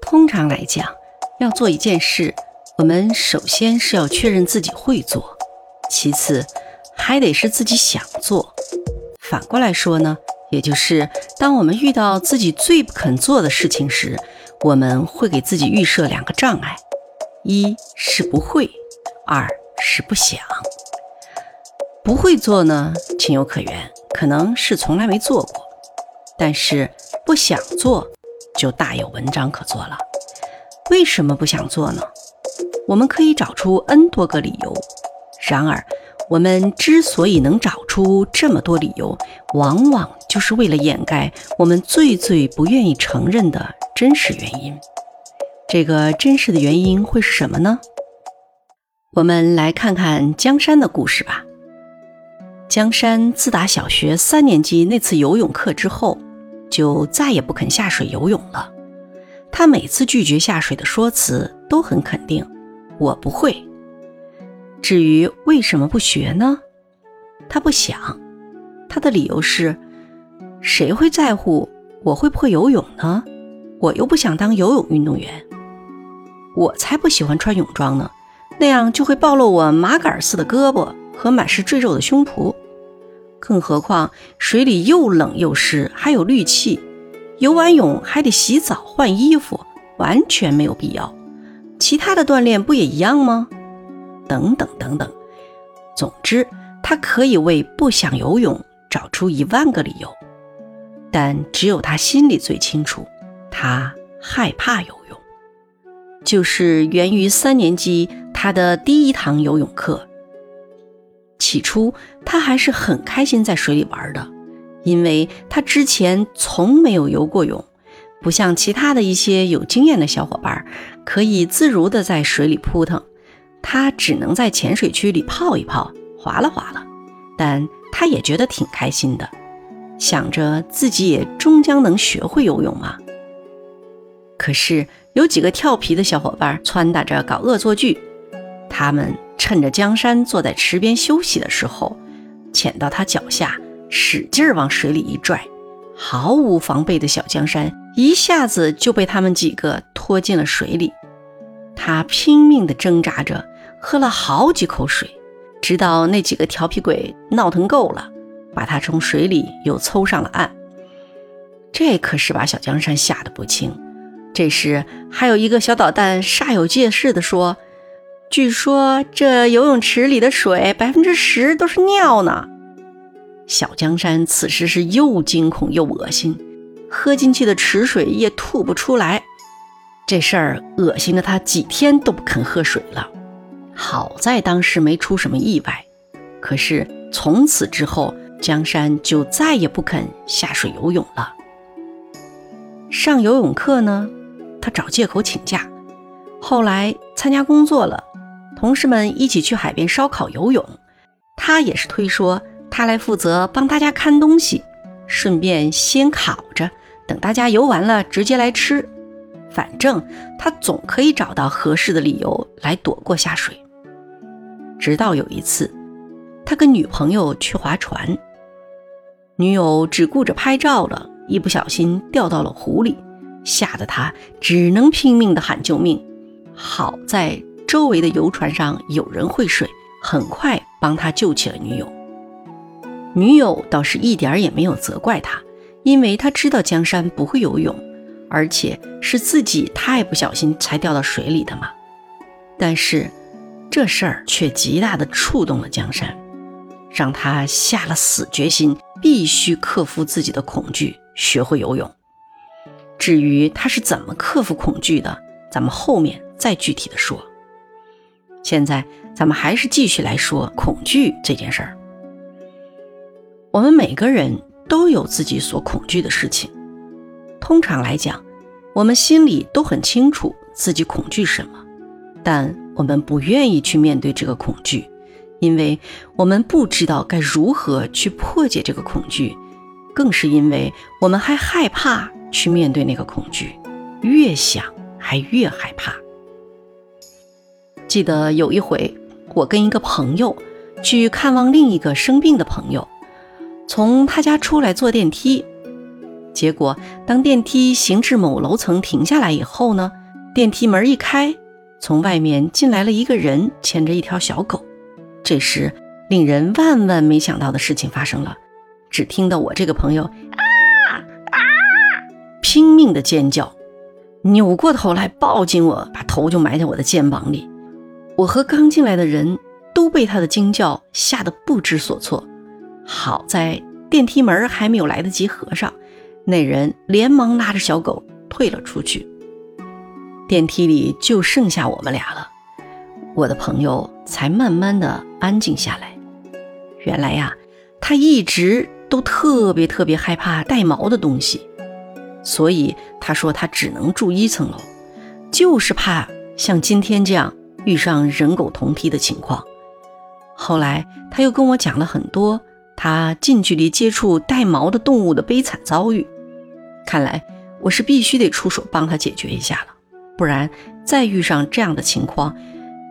通常来讲，要做一件事，我们首先是要确认自己会做，其次还得是自己想做。反过来说呢，也就是当我们遇到自己最不肯做的事情时，我们会给自己预设两个障碍：一是不会，二是不想。不会做呢，情有可原，可能是从来没做过；但是不想做，就大有文章可做了。为什么不想做呢？我们可以找出 n 多个理由。然而，我们之所以能找出这么多理由，往往就是为了掩盖我们最最不愿意承认的真实原因。这个真实的原因会是什么呢？我们来看看江山的故事吧。江山自打小学三年级那次游泳课之后，就再也不肯下水游泳了。他每次拒绝下水的说辞都很肯定：“我不会。”至于为什么不学呢？他不想。他的理由是：“谁会在乎我会不会游泳呢？我又不想当游泳运动员。我才不喜欢穿泳装呢，那样就会暴露我麻杆似的胳膊。”和满是赘肉的胸脯，更何况水里又冷又湿，还有氯气，游完泳还得洗澡换衣服，完全没有必要。其他的锻炼不也一样吗？等等等等。总之，他可以为不想游泳找出一万个理由，但只有他心里最清楚，他害怕游泳，就是源于三年级他的第一堂游泳课。起初，他还是很开心在水里玩的，因为他之前从没有游过泳，不像其他的一些有经验的小伙伴可以自如的在水里扑腾，他只能在浅水区里泡一泡，划拉划拉。但他也觉得挺开心的，想着自己也终将能学会游泳嘛。可是有几个调皮的小伙伴撺掇着搞恶作剧，他们。趁着江山坐在池边休息的时候，潜到他脚下，使劲往水里一拽，毫无防备的小江山一下子就被他们几个拖进了水里。他拼命地挣扎着，喝了好几口水，直到那几个调皮鬼闹腾够了，把他从水里又抽上了岸。这可是把小江山吓得不轻。这时，还有一个小捣蛋煞有介事地说。据说这游泳池里的水百分之十都是尿呢。小江山此时是又惊恐又恶心，喝进去的池水也吐不出来。这事儿恶心的他几天都不肯喝水了。好在当时没出什么意外，可是从此之后，江山就再也不肯下水游泳了。上游泳课呢，他找借口请假。后来参加工作了。同事们一起去海边烧烤、游泳，他也是推说他来负责帮大家看东西，顺便先烤着，等大家游完了直接来吃。反正他总可以找到合适的理由来躲过下水。直到有一次，他跟女朋友去划船，女友只顾着拍照了，一不小心掉到了湖里，吓得他只能拼命的喊救命。好在。周围的游船上有人会水，很快帮他救起了女友。女友倒是一点也没有责怪他，因为他知道江山不会游泳，而且是自己太不小心才掉到水里的嘛。但是这事儿却极大的触动了江山，让他下了死决心，必须克服自己的恐惧，学会游泳。至于他是怎么克服恐惧的，咱们后面再具体的说。现在咱们还是继续来说恐惧这件事儿。我们每个人都有自己所恐惧的事情。通常来讲，我们心里都很清楚自己恐惧什么，但我们不愿意去面对这个恐惧，因为我们不知道该如何去破解这个恐惧，更是因为我们还害怕去面对那个恐惧，越想还越害怕。记得有一回，我跟一个朋友去看望另一个生病的朋友，从他家出来坐电梯，结果当电梯行至某楼层停下来以后呢，电梯门一开，从外面进来了一个人，牵着一条小狗。这时，令人万万没想到的事情发生了，只听到我这个朋友啊啊拼命的尖叫，扭过头来抱紧我，把头就埋在我的肩膀里。我和刚进来的人都被他的惊叫吓得不知所措。好在电梯门还没有来得及合上，那人连忙拉着小狗退了出去。电梯里就剩下我们俩了，我的朋友才慢慢的安静下来。原来呀，他一直都特别特别害怕带毛的东西，所以他说他只能住一层楼，就是怕像今天这样。遇上人狗同梯的情况，后来他又跟我讲了很多他近距离接触带毛的动物的悲惨遭遇。看来我是必须得出手帮他解决一下了，不然再遇上这样的情况，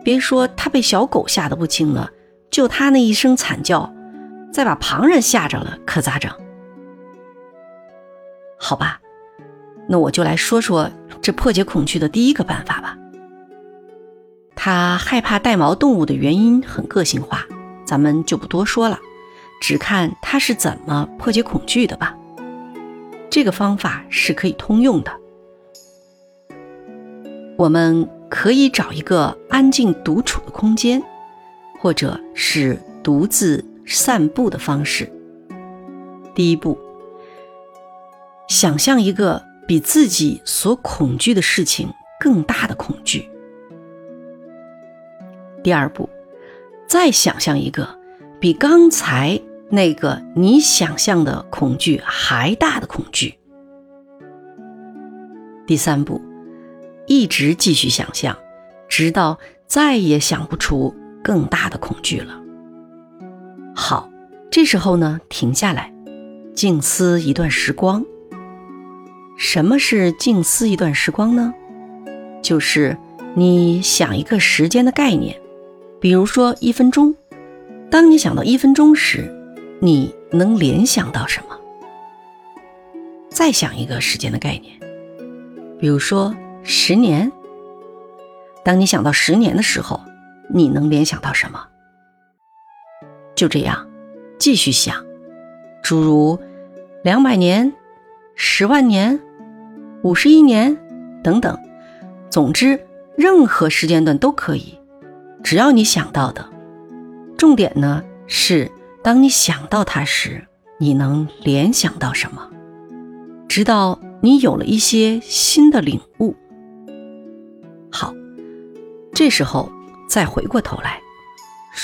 别说他被小狗吓得不轻了，就他那一声惨叫，再把旁人吓着了，可咋整？好吧，那我就来说说这破解恐惧的第一个办法吧。他害怕带毛动物的原因很个性化，咱们就不多说了，只看他是怎么破解恐惧的吧。这个方法是可以通用的。我们可以找一个安静独处的空间，或者是独自散步的方式。第一步，想象一个比自己所恐惧的事情更大的恐惧。第二步，再想象一个比刚才那个你想象的恐惧还大的恐惧。第三步，一直继续想象，直到再也想不出更大的恐惧了。好，这时候呢，停下来，静思一段时光。什么是静思一段时光呢？就是你想一个时间的概念。比如说一分钟，当你想到一分钟时，你能联想到什么？再想一个时间的概念，比如说十年，当你想到十年的时候，你能联想到什么？就这样，继续想，诸如两百年、十万年、五十一年等等，总之，任何时间段都可以。只要你想到的，重点呢是，当你想到它时，你能联想到什么？直到你有了一些新的领悟。好，这时候再回过头来，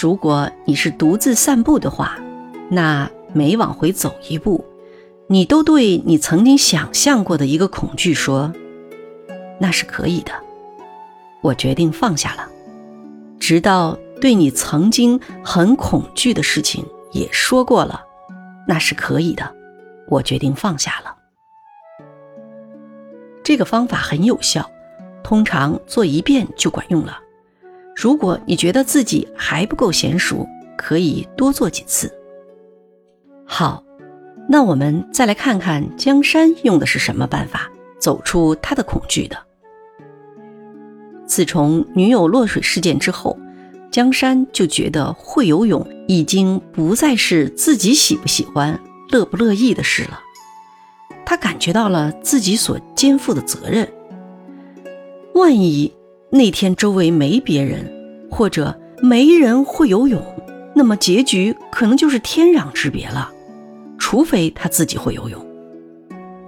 如果你是独自散步的话，那每往回走一步，你都对你曾经想象过的一个恐惧说：“那是可以的。”我决定放下了。直到对你曾经很恐惧的事情也说过了，那是可以的。我决定放下了。这个方法很有效，通常做一遍就管用了。如果你觉得自己还不够娴熟，可以多做几次。好，那我们再来看看江山用的是什么办法走出他的恐惧的。自从女友落水事件之后，江山就觉得会游泳已经不再是自己喜不喜欢、乐不乐意的事了。他感觉到了自己所肩负的责任。万一那天周围没别人，或者没人会游泳，那么结局可能就是天壤之别了。除非他自己会游泳。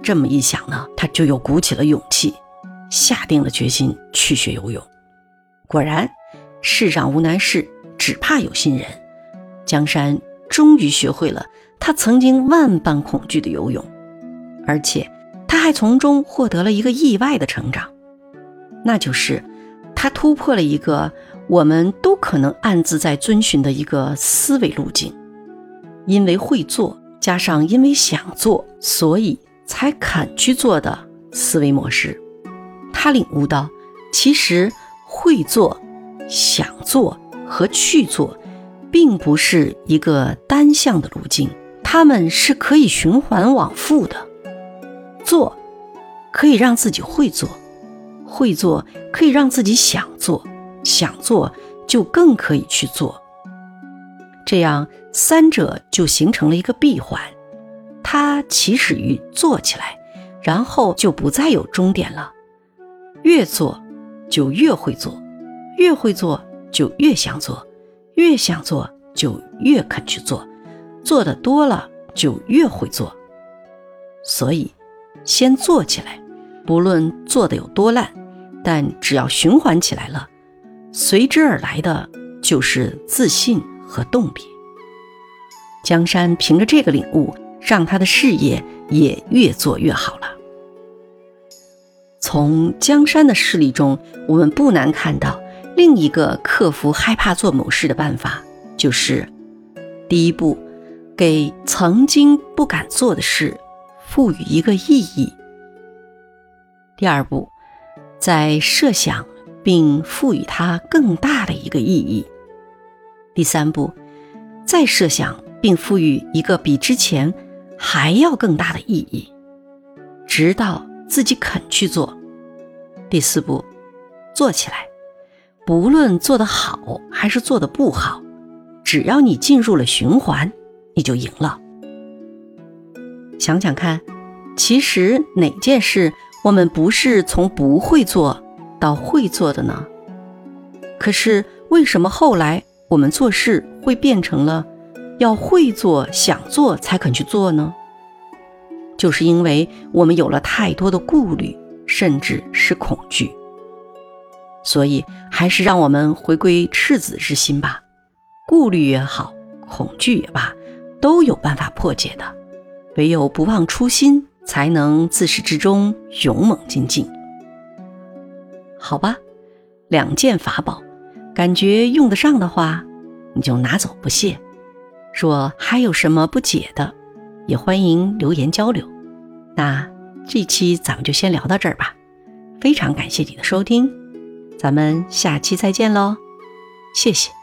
这么一想呢，他就又鼓起了勇气。下定了决心去学游泳，果然，世上无难事，只怕有心人。江山终于学会了他曾经万般恐惧的游泳，而且他还从中获得了一个意外的成长，那就是他突破了一个我们都可能暗自在遵循的一个思维路径。因为会做，加上因为想做，所以才肯去做的思维模式。他领悟到，其实会做、想做和去做，并不是一个单向的路径，他们是可以循环往复的。做可以让自己会做，会做可以让自己想做，想做就更可以去做。这样三者就形成了一个闭环，它起始于做起来，然后就不再有终点了。越做就越会做，越会做就越想做，越想做就越肯去做，做的多了就越会做。所以，先做起来，不论做的有多烂，但只要循环起来了，随之而来的就是自信和动力。江山凭着这个领悟，让他的事业也越做越好了。从江山的事例中，我们不难看到另一个克服害怕做某事的办法，就是第一步，给曾经不敢做的事。赋予一个意义。第二步，在设想并赋予它更大的一个意义。第三步，再设想并赋予一个比之前还要更大的意义，直到自己肯去做。第四步，做起来，不论做得好还是做得不好，只要你进入了循环，你就赢了。想想看，其实哪件事我们不是从不会做到会做的呢？可是为什么后来我们做事会变成了要会做、想做才肯去做呢？就是因为我们有了太多的顾虑，甚至是恐惧。所以，还是让我们回归赤子之心吧。顾虑也好，恐惧也罢，都有办法破解的。唯有不忘初心，才能自始至终勇猛精进。好吧，两件法宝，感觉用得上的话，你就拿走不谢。若还有什么不解的，也欢迎留言交流。那这期咱们就先聊到这儿吧。非常感谢你的收听，咱们下期再见喽，谢谢。